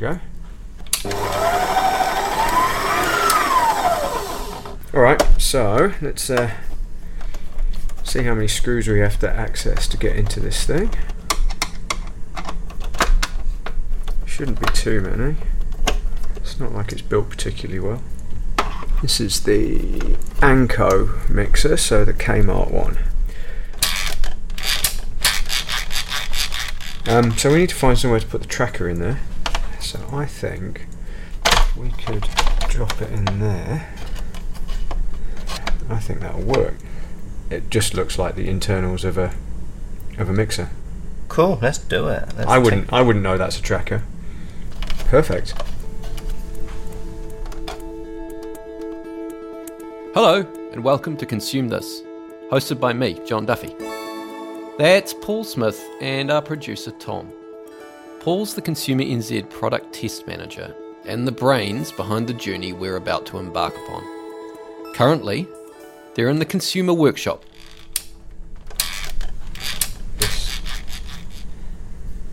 go. Alright, so let's uh, see how many screws we have to access to get into this thing. Shouldn't be too many. It's not like it's built particularly well. This is the Anko mixer, so the Kmart one. Um, so we need to find somewhere to put the tracker in there. So I think we could drop it in there. I think that'll work. It just looks like the internals of a of a mixer. Cool, let's do it. Let's I wouldn't I wouldn't know that's a tracker. Perfect. Hello, and welcome to Consume This, hosted by me, John Duffy. That's Paul Smith and our producer, Tom. Paul's the Consumer NZ product test manager and the brains behind the journey we're about to embark upon. Currently, they're in the consumer workshop. This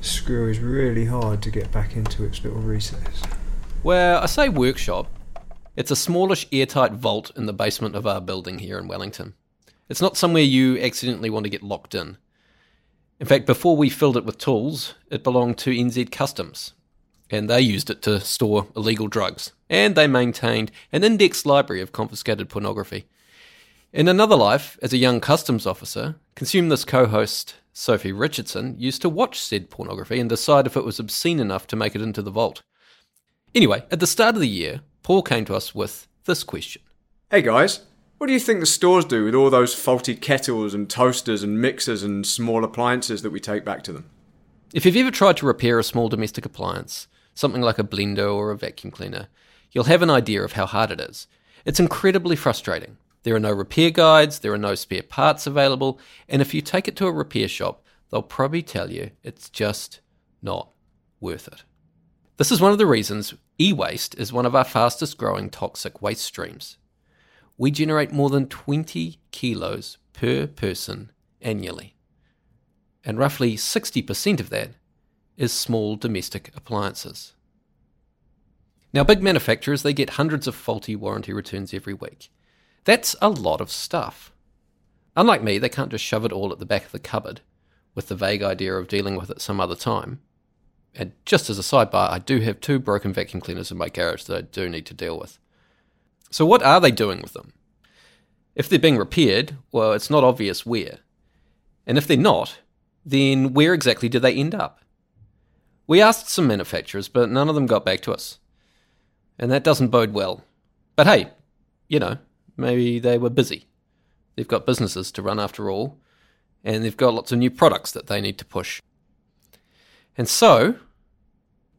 screw is really hard to get back into its little recess. Well, I say workshop. It's a smallish airtight vault in the basement of our building here in Wellington. It's not somewhere you accidentally want to get locked in. In fact, before we filled it with tools, it belonged to NZ Customs, and they used it to store illegal drugs, and they maintained an index library of confiscated pornography. In another life, as a young customs officer, Consume This co host Sophie Richardson used to watch said pornography and decide if it was obscene enough to make it into the vault. Anyway, at the start of the year, Paul came to us with this question. Hey guys, what do you think the stores do with all those faulty kettles and toasters and mixers and small appliances that we take back to them? If you've ever tried to repair a small domestic appliance, something like a blender or a vacuum cleaner, you'll have an idea of how hard it is. It's incredibly frustrating. There are no repair guides, there are no spare parts available, and if you take it to a repair shop, they'll probably tell you it's just not worth it. This is one of the reasons e waste is one of our fastest growing toxic waste streams. We generate more than 20 kilos per person annually, and roughly 60% of that is small domestic appliances. Now, big manufacturers, they get hundreds of faulty warranty returns every week. That's a lot of stuff. Unlike me, they can't just shove it all at the back of the cupboard with the vague idea of dealing with it some other time. And just as a sidebar, I do have two broken vacuum cleaners in my garage that I do need to deal with. So, what are they doing with them? If they're being repaired, well, it's not obvious where. And if they're not, then where exactly do they end up? We asked some manufacturers, but none of them got back to us. And that doesn't bode well. But hey, you know, maybe they were busy. They've got businesses to run after all, and they've got lots of new products that they need to push. And so,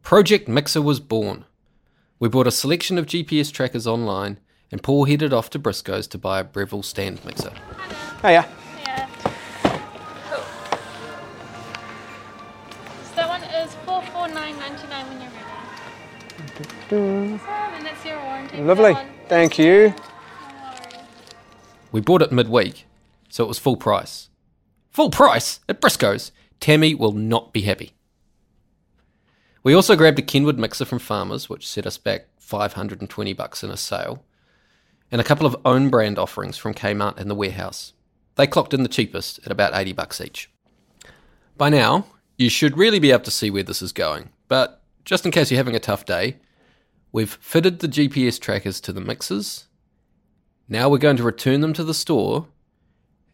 Project Mixer was born. We bought a selection of GPS trackers online, and Paul headed off to Briscoe's to buy a Breville stand mixer. Hiya. Yeah. So that one is four four nine ninety nine when you're ready. Awesome, and that's your warranty. Lovely. Thank you. No. We bought it midweek, so it was full price. Full price at Briscoe's. Tammy will not be happy. We also grabbed a Kenwood mixer from Farmers, which set us back 520 bucks in a sale, and a couple of own brand offerings from Kmart and the warehouse. They clocked in the cheapest at about 80 bucks each. By now, you should really be able to see where this is going, but just in case you're having a tough day, we've fitted the GPS trackers to the mixers now we're going to return them to the store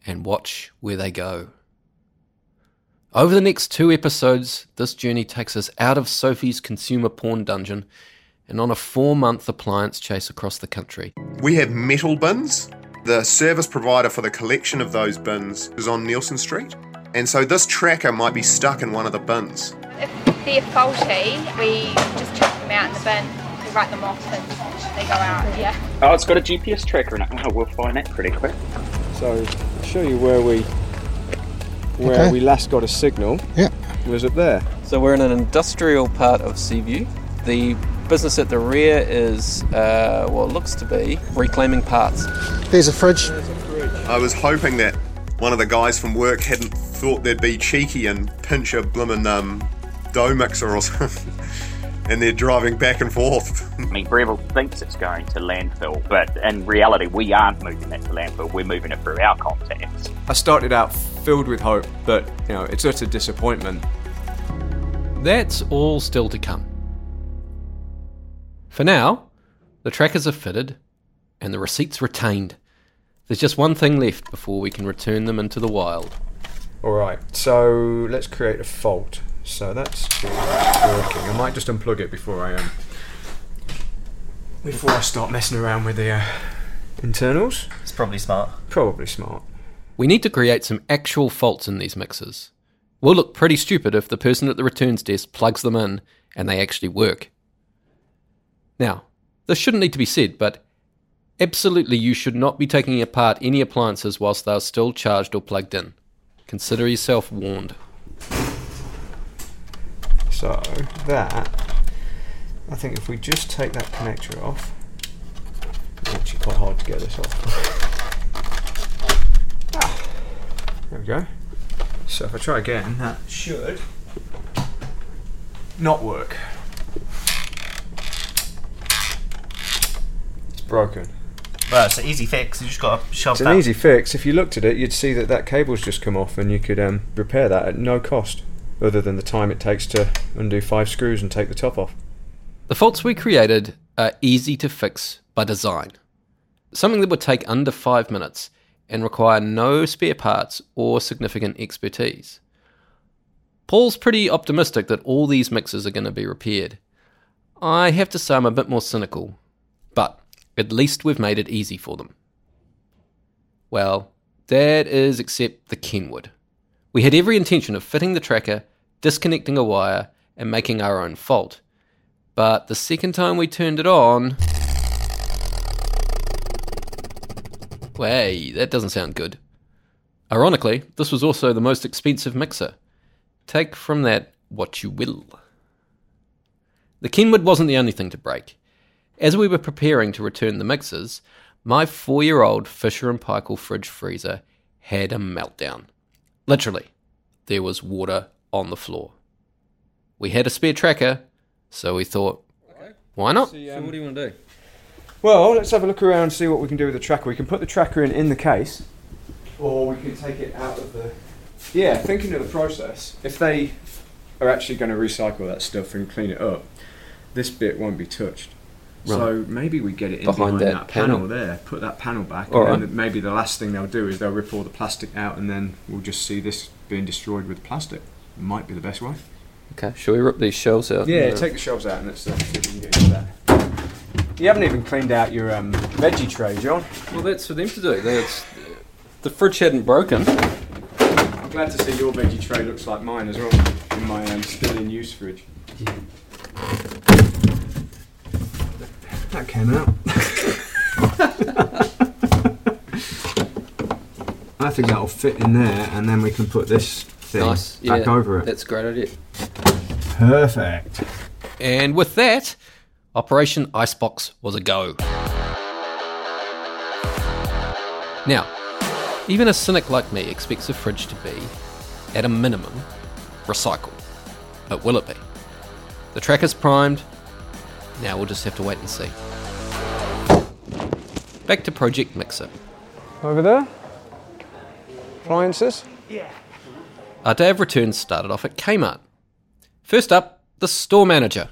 and watch where they go. Over the next two episodes, this journey takes us out of Sophie's consumer porn dungeon and on a four month appliance chase across the country. We have metal bins. The service provider for the collection of those bins is on Nielsen Street. And so this tracker might be stuck in one of the bins. If they're faulty, we just chuck them out in the bin. We write them off and they go out. Yeah. Oh, it's got a GPS tracker in it. Oh, we'll find that pretty quick. So, I'll show you where we where Okay. we last got a signal. Yeah. Was up there. So we're in an industrial part of Seaview. The business at the rear is uh, what looks to be reclaiming parts. There's a fridge. I was hoping that one of the guys from work hadn't thought they'd be cheeky and pinch a bloomin' um, dough mixer or something. and they're driving back and forth. I mean, Breville thinks it's going to landfill, but in reality, we aren't moving it to landfill. We're moving it through our contacts. I started out filled with hope, but you know, it's just a disappointment. That's all still to come. For now, the trackers are fitted and the receipts retained. There's just one thing left before we can return them into the wild. Alright, so let's create a fault. So that's working. I might just unplug it before I um before I start messing around with the uh, internals. It's probably smart. Probably smart. We need to create some actual faults in these mixers. We'll look pretty stupid if the person at the returns desk plugs them in and they actually work. Now, this shouldn't need to be said, but absolutely you should not be taking apart any appliances whilst they are still charged or plugged in. Consider yourself warned. So that I think if we just take that connector off, it's actually quite hard to get this off. Ah, there we go. So if I try again, that should not work. It's broken. Well, it's an easy fix. You just got to shove It's an that. easy fix. If you looked at it, you'd see that that cable's just come off, and you could um, repair that at no cost, other than the time it takes to undo five screws and take the top off. The faults we created are easy to fix by design. Something that would take under five minutes and require no spare parts or significant expertise. Paul's pretty optimistic that all these mixers are going to be repaired. I have to say I'm a bit more cynical, but at least we've made it easy for them. Well, that is except the Kenwood. We had every intention of fitting the tracker, disconnecting a wire, and making our own fault. But the second time we turned it on. Way, that doesn't sound good. Ironically, this was also the most expensive mixer. Take from that what you will. The Kenwood wasn't the only thing to break. As we were preparing to return the mixers, my four year old Fisher and Paykel fridge freezer had a meltdown. Literally, there was water on the floor. We had a spare tracker, so we thought, why not? Um, so what do you want to do? Well, let's have a look around and see what we can do with the tracker. We can put the tracker in in the case, or we can take it out of the. Yeah, thinking of the process, if they are actually going to recycle that stuff and clean it up, this bit won't be touched. Right. So maybe we get it in Behind behind, that that, panel. panel. there, put that panel back, All and right. then maybe the last thing they'll do is they'll rip all the plastic out, and then we'll just see this being destroyed with plastic. Might be the best way. Okay, shall we rip these shelves out? Yeah, take the shelves out and let's uh, see if we can get into that. You haven't even cleaned out your um, veggie tray, John. Well, that's for them to do. That's, the fridge hadn't broken. I'm glad to see your veggie tray looks like mine as well in my um, still in use fridge. That came out. I think that'll fit in there, and then we can put this thing Nice. back yeah, over it. That's a great idea. Perfect. And with that, Operation Icebox was a go. Now, even a cynic like me expects a fridge to be, at a minimum, recycled. But will it be? The tracker's primed. Now we'll just have to wait and see. Back to Project Mixer. Over there. Appliances. Yeah. Our day of returns started off at Kmart. First up, the store manager.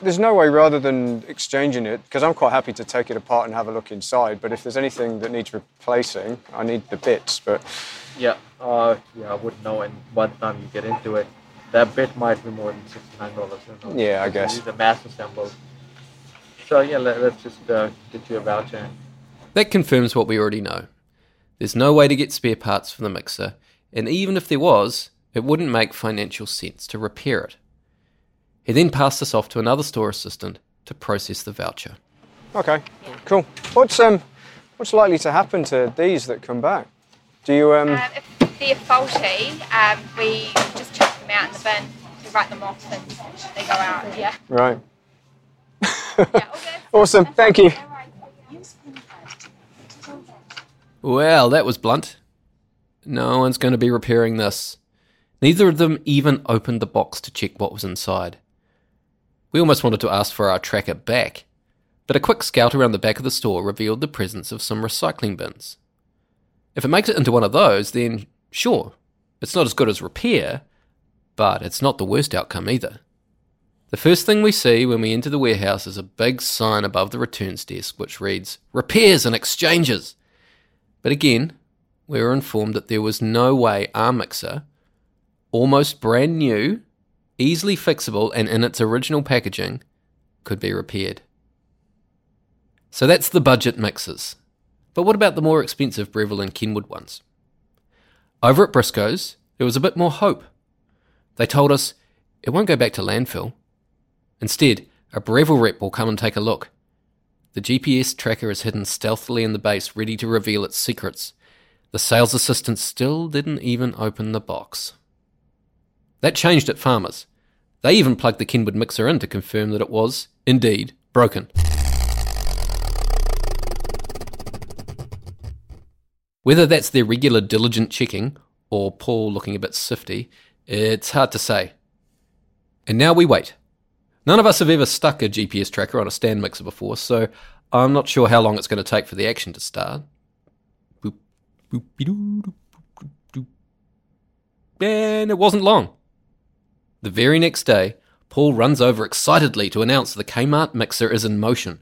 There's no way rather than exchanging it, because I'm quite happy to take it apart and have a look inside, but if there's anything that needs replacing, I need the bits, but Yeah, uh, yeah, I wouldn't know. And by the time you get into it, that bit might be more than sixty-nine dollars. Yeah, I guess. These are mass assembled. So yeah, let, let's just uh, get you a voucher. That confirms what we already know. There's no way to get spare parts for the mixer, and even if there was, it wouldn't make financial sense to repair it. He then passed us off to another store assistant to process the voucher. okay, cool. What's um, what's likely to happen to these that come back? Do you um, Um, if they're faulty, um, we just chuck them out in the bin. We write them off and they go out. Yeah. right? yeah all. Awesome, thank you. Well, that was blunt. No one's going to be repairing this. Neither of them even opened the box to check what was inside. We almost wanted to ask for our tracker back, but a quick scout around the back of the store revealed the presence of some recycling bins. If it makes it into one of those, then sure, it's not as good as repair, but it's not the worst outcome either. The first thing we see when we enter the warehouse is a big sign above the returns desk which reads Repairs and Exchanges. But again, we were informed that there was no way our mixer, almost brand new, easily fixable, and in its original packaging, could be repaired. So that's the budget mixers. But what about the more expensive Breville and Kenwood ones? Over at Briscoe's, there was a bit more hope. They told us it won't go back to landfill. Instead, a Breville rep will come and take a look. The GPS tracker is hidden stealthily in the base, ready to reveal its secrets. The sales assistant still didn't even open the box. That changed at Farmers. They even plugged the Kenwood mixer in to confirm that it was, indeed, broken. Whether that's their regular diligent checking or Paul looking a bit sifty, it's hard to say. And now we wait. None of us have ever stuck a GPS tracker on a stand mixer before, so I'm not sure how long it's going to take for the action to start. And it wasn't long. The very next day, Paul runs over excitedly to announce the Kmart mixer is in motion.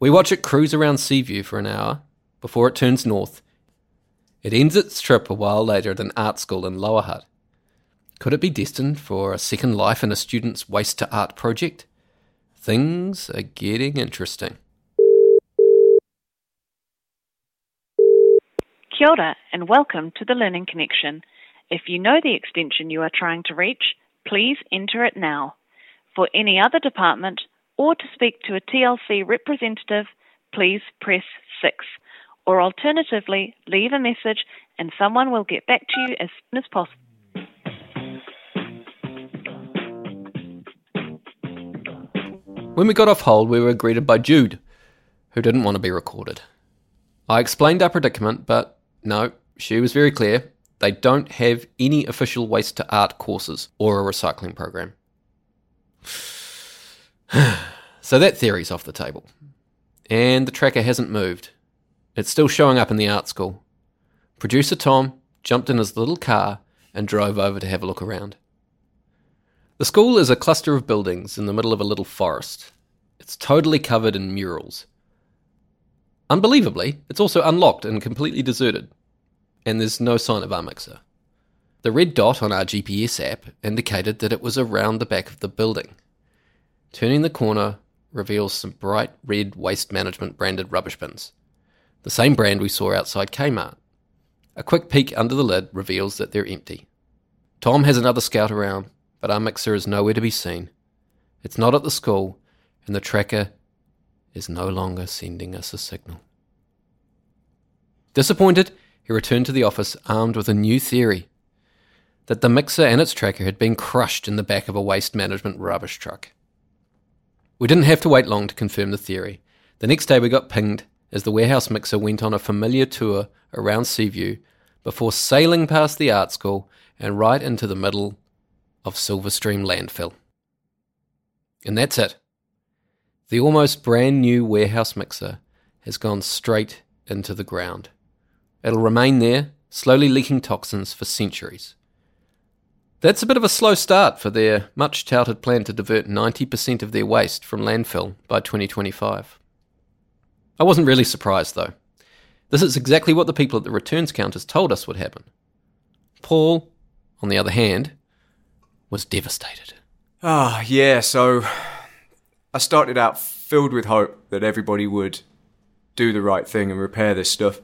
We watch it cruise around Seaview for an hour before it turns north. It ends its trip a while later at an art school in Lower Hutt. Could it be destined for a second life in a student's waste to art project? Things are getting interesting. Kia ora and welcome to the Learning Connexion. If you know the extension you are trying to reach, please enter it now. For any other department or to speak to a TLC representative, please press 6. Or alternatively, leave a message and someone will get back to you as soon as possible. When we got off hold, we were greeted by Jude, who didn't want to be recorded. I explained our predicament, but no, she was very clear. They don't have any official waste to art courses or a recycling program. so that theory's off the table. And the tracker hasn't moved. It's still showing up in the art school. Producer Tom jumped in his little car and drove over to have a look around. The school is a cluster of buildings in the middle of a little forest. It's totally covered in murals. Unbelievably, it's also unlocked and completely deserted, and there's no sign of our mixer. The red dot on our GPS app indicated that it was around the back of the building. Turning the corner reveals some bright red waste management branded rubbish bins, the same brand we saw outside Kmart. A quick peek under the lid reveals that they're empty. Tom has another scout around, but our mixer is nowhere to be seen. It's not at the school, and the tracker is no longer sending us a signal. Disappointed, he returned to the office armed with a new theory that the mixer and its tracker had been crushed in the back of a waste management rubbish truck. We didn't have to wait long to confirm the theory. The next day we got pinged as the warehouse mixer went on a familiar tour around Seaview before sailing past the art school and right into the middle of Silverstream landfill. And that's it. The almost brand new warehouse mixer has gone straight into the ground. It'll remain there, slowly leaking toxins for centuries. That's a bit of a slow start for their much touted plan to divert 90% of their waste from landfill by 2025. I wasn't really surprised though. This is exactly what the people at the returns counters told us would happen. Paul, on the other hand, was devastated. Ah, yeah, so I started out filled with hope that everybody would do the right thing and repair this stuff.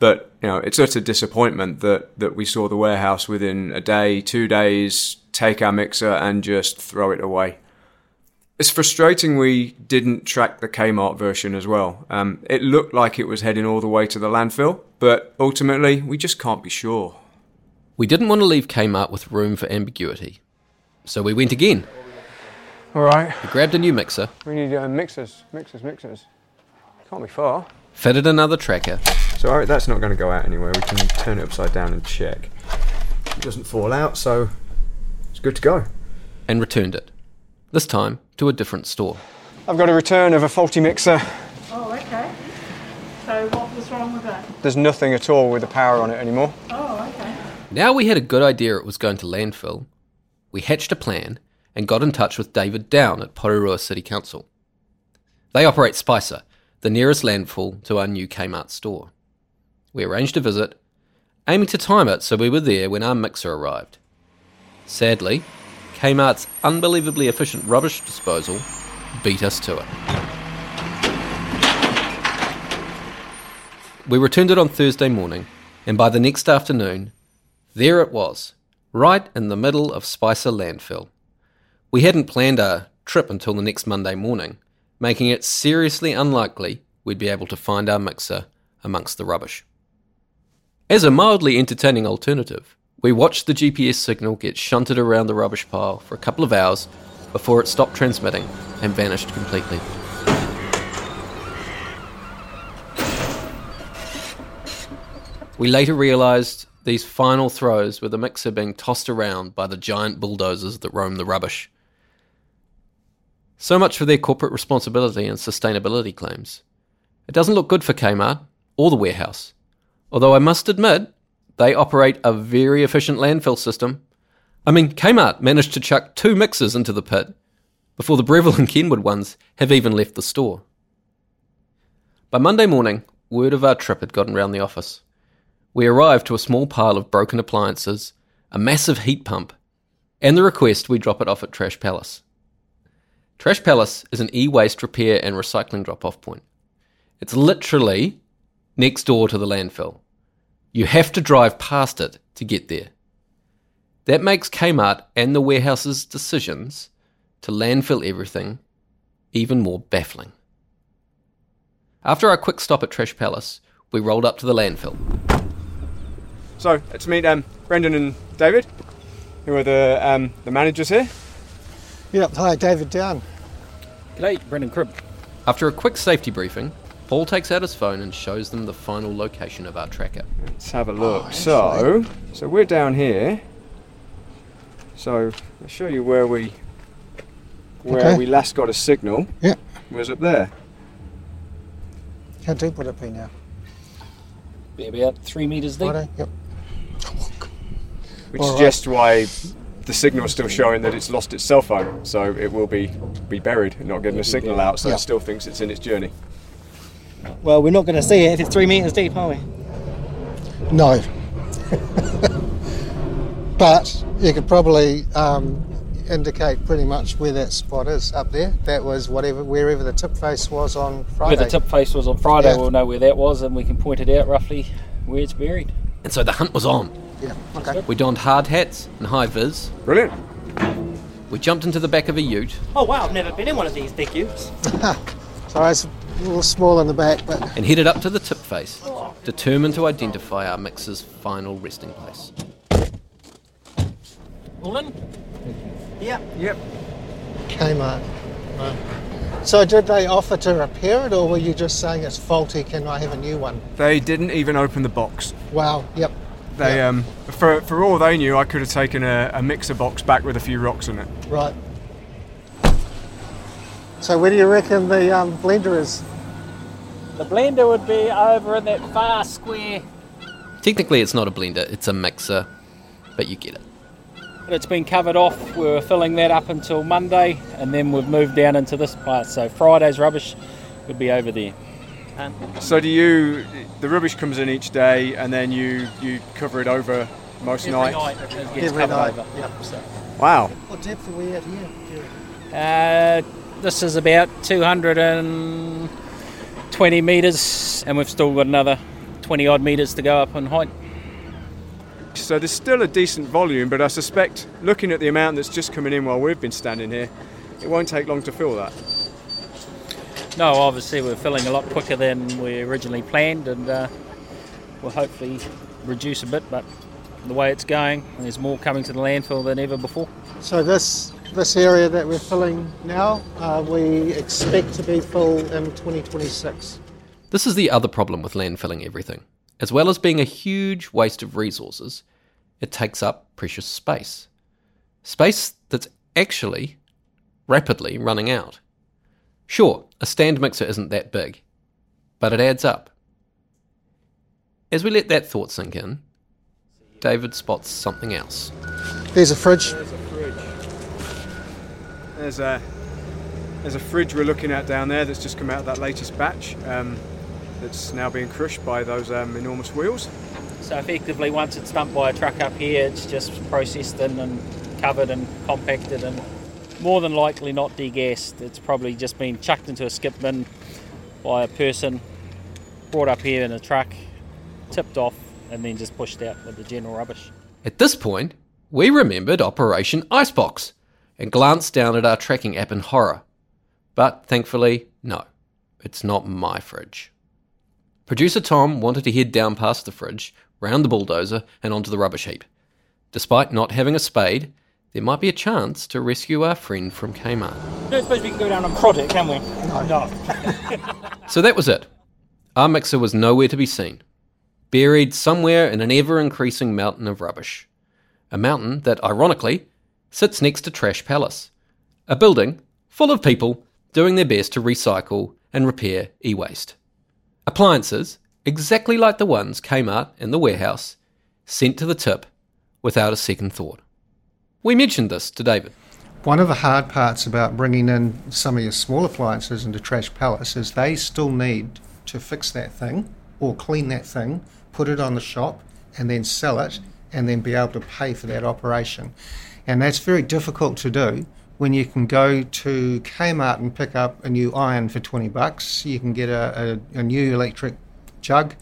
But, you know, it's such a disappointment that, that we saw the warehouse within a day, two days, take our mixer and just throw it away. It's frustrating we didn't track the Kmart version as well. Um, it looked like it was heading all the way to the landfill, but ultimately we just can't be sure. We didn't want to leave Kmart with room for ambiguity. So we went again. All right. We grabbed a new mixer, We need uh, mixers, mixers, mixers. Can't be far. Fitted another tracker, So alright, that's not going to go out anywhere. We can turn it upside down and check. It doesn't fall out, so it's good to go. and returned it. This time to a different store. I've got a return of a faulty mixer. Oh, okay. So what was wrong with that? There's nothing at all with the power on it anymore. Oh, okay. Now we had a good idea it was going to landfill, we hatched a plan and got in touch with David Down at Porirua City Council. They operate Spicer, the nearest landfill to our new Kmart store. We arranged a visit, aiming to time it so we were there when our mixer arrived. Sadly, Kmart's unbelievably efficient rubbish disposal beat us to it. We returned it on Thursday morning, and by the next afternoon, there it was, right in the middle of Spicer landfill. We hadn't planned our trip until the next Monday morning, making it seriously unlikely we'd be able to find our mixer amongst the rubbish. As a mildly entertaining alternative, we watched the GPS signal get shunted around the rubbish pile for a couple of hours before it stopped transmitting and vanished completely. We later realised these final throws were the mixer being tossed around by the giant bulldozers that roam the rubbish. So much for their corporate responsibility and sustainability claims. It doesn't look good for Kmart or the warehouse, although I must admit they operate a very efficient landfill system. I mean, Kmart managed to chuck two mixers into the pit before the Breville and Kenwood ones have even left the store. By Monday morning, word of our trip had gotten round the office. We arrived to a small pile of broken appliances, a massive heat pump, and the request we drop it off at Trash Palace. Trash Palace is an e waste repair and recycling drop off point. It's literally next door to the landfill. You have to drive past it to get there. That makes Kmart and the warehouse's decisions to landfill everything even more baffling. After our quick stop at Trash Palace, we rolled up to the landfill. So let's meet um, Brendan and David, who are the um, the managers here. Yep, hi, David Down. G'day, Brendan Cribb. After a quick safety briefing, Paul takes out his phone and shows them the final location of our tracker. Let's have a look. Oh, so, so we're down here. So I'll show you where we where Okay. we last got a signal. Yeah. Was up there. How deep would it be now? Be about three metres deep. Righto, Yep. Which All right. suggests why the signal is still showing that it's lost its cell phone, so it will be be buried and not getting a signal out, so Yeah. it still thinks it's in its journey. Well, we're not going to see it if it's three metres deep, are we? No. but you could probably um, indicate pretty much where that spot is up there. That was whatever, wherever the tip face was on Friday. Where the tip face was on Friday, Yeah. we'll know where that was and we can point it out roughly where it's buried. And so the hunt was on. Yeah, okay. We donned hard hats and high vis. Brilliant. We jumped into the back of a ute Oh wow, I've never been in one of these big utes. Sorry, it's a little small in the back, but and headed up to the tip face, determined to identify our mixer's final resting place. All in? Yeah. Yep. Kmart. Right. So did they offer to repair it, or were you just saying it's faulty? Can I have a new one? They didn't even open the box. Wow. Yep. They um for for all they knew, I could have taken a, a mixer box back with a few rocks in it. Right. So where do you reckon the um, blender is? The blender would be over in that far square. Technically, it's not a blender, it's a mixer, but you get it. It's been covered off. We were filling that up until Monday, and then we've moved down into this part. So Friday's rubbish would be over there. And So do you? The rubbish comes in each day, and then you you cover it over most Every nights. night it gets Every covered night, over. yep. So, Wow. What depth are we at here? uh, this is about 220 metres, and we've still got another 20 odd metres to go up in height. So there's still a decent volume, but I suspect, looking at the amount that's just coming in while we've been standing here, it won't take long to fill that. No, obviously we're filling a lot quicker than we originally planned, and uh, we'll hopefully reduce a bit. But the way it's going, there's more coming to the landfill than ever before. So this this area that we're filling now, uh, we expect to be full in 2026. This is the other problem with landfilling everything. As well as being a huge waste of resources, it takes up precious space. Space that's actually rapidly running out. Sure, a stand mixer isn't that big, but it adds up. As we let that thought sink in, David spots something else. There's a fridge. There's a fridge. There's a there's a fridge we're looking at down there that's just come out of that latest batch. Um, that's now being crushed by those um, enormous wheels. So effectively, once it's dumped by a truck up here, it's just processed in and covered and compacted and more than likely not degassed. It's probably just been chucked into a skip bin by a person, brought up here in a truck, tipped off, and then just pushed out with the general rubbish. At this point, we remembered Operation Icebox and glanced down at our tracking app in horror. But thankfully, no, it's not my fridge. Producer Tom wanted to head down past the fridge, round the bulldozer, and onto the rubbish heap. Despite not having a spade, there might be a chance to rescue our friend from Kmart. I don't suppose we can go down and prod it, can we? No. no. So that was it. Our mixer was nowhere to be seen, buried somewhere in an ever increasing mountain of rubbish. A mountain that, ironically, sits next to Trash Palace, a building full of people doing their best to recycle and repair e waste. Appliances, exactly like the ones Kmart in the warehouse, sent to the tip without a second thought. We mentioned this to David. One of the hard parts about bringing in some of your small appliances into Trash Palace is they still need to fix that thing or clean that thing, put it on the shop, and then sell it, and then be able to pay for that operation. And that's very difficult to do when you can go to Kmart and pick up a new iron for 20 bucks. You can get a, a, a new electric jug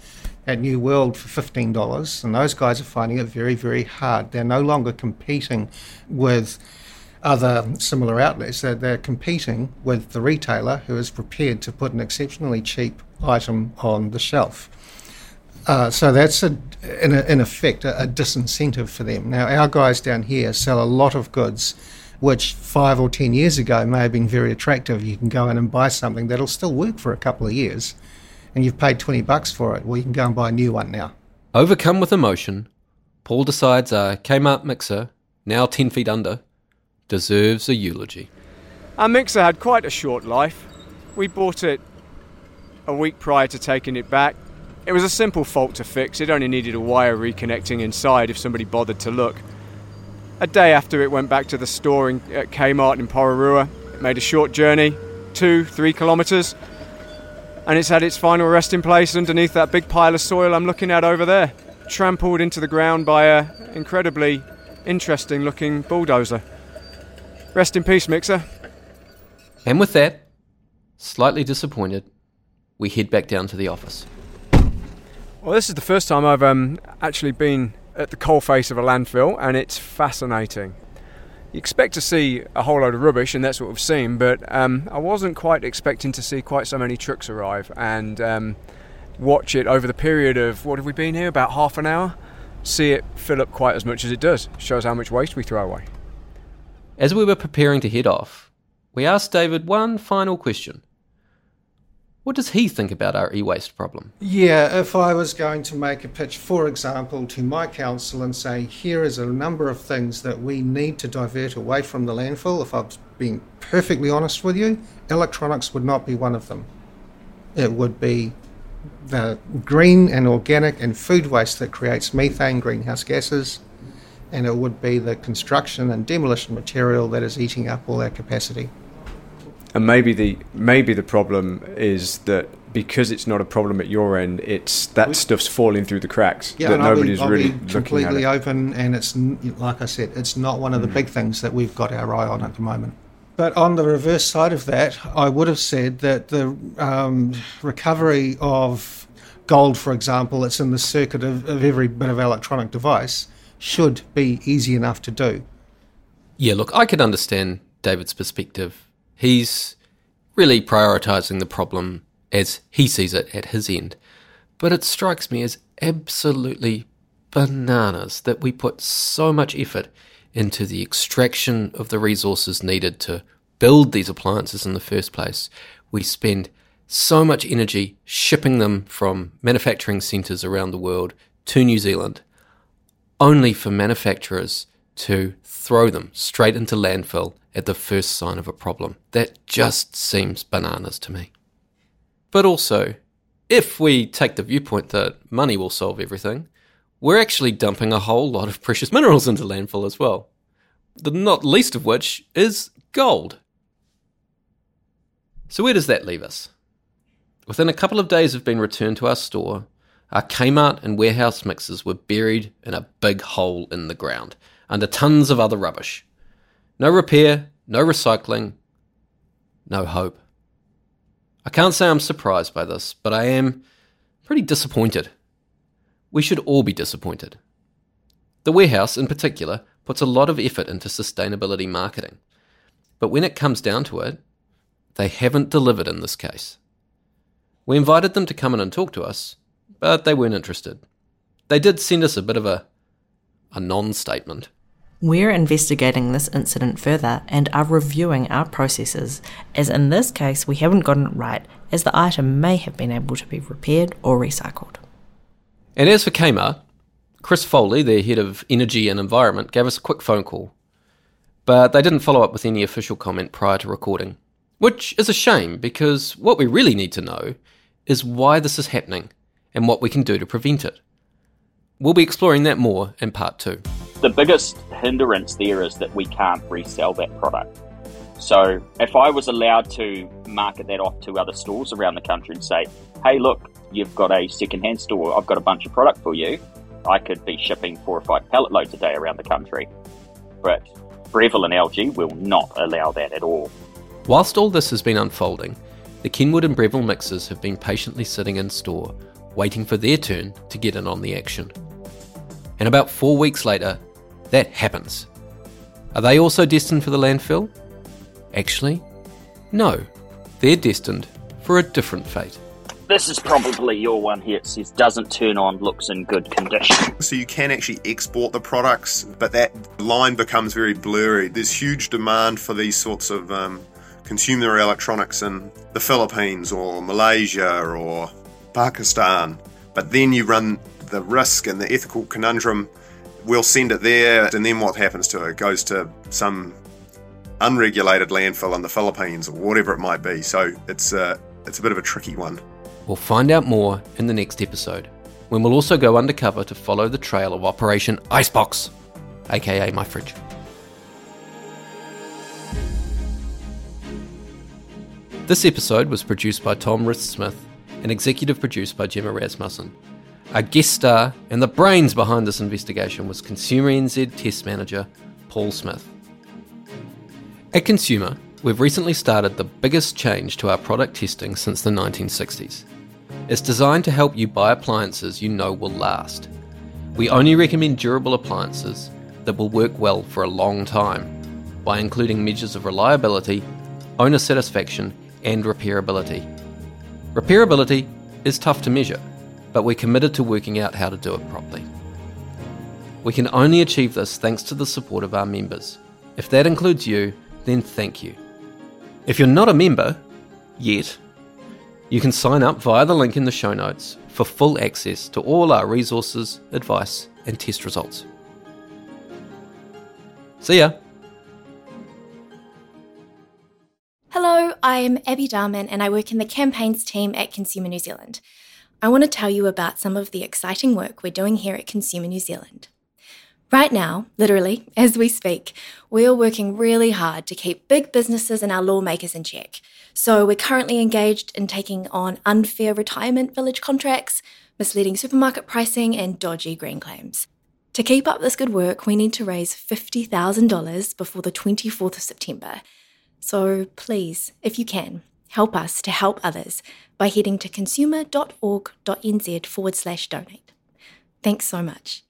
at New World for $15, and those guys are finding it very, very hard. They're no longer competing with other similar outlets. They're, they're competing with the retailer who is prepared to put an exceptionally cheap item on the shelf. Uh, so that's a, in, a, in effect a, a disincentive for them. Now our guys down here sell a lot of goods which five or ten years ago may have been very attractive. You can go in and buy something that'll still work for a couple of years, and you've paid 20 bucks for it. Well, you can go and buy a new one now. Overcome with emotion, Paul decides our Kmart mixer, now 10 feet under, deserves a eulogy. Our mixer had quite a short life. We bought it a week prior to taking it back. It was a simple fault to fix. It only needed a wire reconnecting inside if somebody bothered to look. A day after it went back to the store in, at Kmart in Porirua, it made a short journey, two, three kilometres, and it's had its final resting place underneath that big pile of soil I'm looking at over there, trampled into the ground by a incredibly interesting looking bulldozer. Rest in peace, Mixer. And with that, slightly disappointed, we head back down to the office. Well, this is the first time I've um, actually been at the coalface of a landfill, and it's fascinating. You expect to see a whole load of rubbish, and that's what we've seen, but um, I wasn't quite expecting to see quite so many trucks arrive and um, watch it over the period of what have we been here? About half an hour? See it fill up quite as much as it does. Shows how much waste we throw away. As we were preparing to head off, we asked David one final question. What does he think about our e waste problem? Yeah, if I was going to make a pitch, for example, to my council and say, here is a number of things that we need to divert away from the landfill, if I'm being perfectly honest with you, electronics would not be one of them. It would be the green and organic and food waste that creates methane, greenhouse gases, and it would be the construction and demolition material that is eating up all our capacity. And maybe the maybe the problem is that because it's not a problem at your end, it's that stuff's falling through the cracks. Yeah, that and I'll be- nobody's I'll really be looking at completely open, and it's like I said, it's not one of the Mm. big things that we've got our eye on at the moment. But on the reverse side of that, I would have said that the um, recovery of gold, for example, that's in the circuit of, of every bit of electronic device, should be easy enough to do. Yeah, look, I can understand David's perspective. He's really prioritising the problem as he sees it at his end. But it strikes me as absolutely bananas that we put so much effort into the extraction of the resources needed to build these appliances in the first place. We spend so much energy shipping them from manufacturing centres around the world to New Zealand, only for manufacturers to throw them straight into landfill at the first sign of a problem. That just seems bananas to me. But also, if we take the viewpoint that money will solve everything, we're actually dumping a whole lot of precious minerals into landfill as well. The not least of which is gold. So, where does that leave us? Within a couple of days of being returned to our store, our Kmart and warehouse mixes were buried in a big hole in the ground, under tons of other rubbish. No repair, no recycling, no hope. I can't say I'm surprised by this, but I am pretty disappointed. We should all be disappointed. The warehouse, in particular, puts a lot of effort into sustainability marketing. But when it comes down to it, they haven't delivered in this case. We invited them to come in and talk to us, but they weren't interested. They did send us a bit of a, a non statement. We're investigating this incident further and are reviewing our processes, as in this case we haven't gotten it right, as the item may have been able to be repaired or recycled. And as for Kmart, Chris Foley, their head of energy and environment, gave us a quick phone call. But they didn't follow up with any official comment prior to recording, which is a shame because what we really need to know is why this is happening and what we can do to prevent it. We'll be exploring that more in part two. The biggest hindrance there is that we can't resell that product. So if I was allowed to market that off to other stores around the country and say, hey, look, you've got a second-hand store, I've got a bunch of product for you, I could be shipping four or five pallet loads a day around the country. But Breville and LG will not allow that at all. Whilst all this has been unfolding, the Kenwood and Breville mixers have been patiently sitting in store, waiting for their turn to get in on the action. And about four weeks later, that happens. Are they also destined for the landfill? Actually, no. They're destined for a different fate. This is probably your one here. It says doesn't turn on, looks in good condition. So you can actually export the products, but that line becomes very blurry. There's huge demand for these sorts of um, consumer electronics in the Philippines or Malaysia or Pakistan. But then you run the risk and the ethical conundrum. We'll send it there, and then what happens to it? It goes to some unregulated landfill in the Philippines or whatever it might be. So it's a, it's a bit of a tricky one. We'll find out more in the next episode, when we'll also go undercover to follow the trail of Operation Icebox, aka my fridge. This episode was produced by Tom Rist Smith and executive produced by Gemma Rasmussen. Our guest star and the brains behind this investigation was Consumer NZ Test Manager Paul Smith. At Consumer, we've recently started the biggest change to our product testing since the 1960s. It's designed to help you buy appliances you know will last. We only recommend durable appliances that will work well for a long time by including measures of reliability, owner satisfaction, and repairability. Repairability is tough to measure, but we're committed to working out how to do it properly. We can only achieve this thanks to the support of our members. If that includes you, then thank you. If you're not a member yet, you can sign up via the link in the show notes for full access to all our resources, advice, and test results. See ya! Hello, I'm Abby Darman and I work in the campaigns team at Consumer New Zealand. I want to tell you about some of the exciting work we're doing here at Consumer New Zealand. Right now, literally, as we speak, we are working really hard to keep big businesses and our lawmakers in check. So we're currently engaged in taking on unfair retirement village contracts, misleading supermarket pricing, and dodgy green claims. To keep up this good work, we need to raise $50,000 before the 24th of September. So please, if you can, help us to help others by heading to consumer.org.nz forward slash donate. Thanks so much.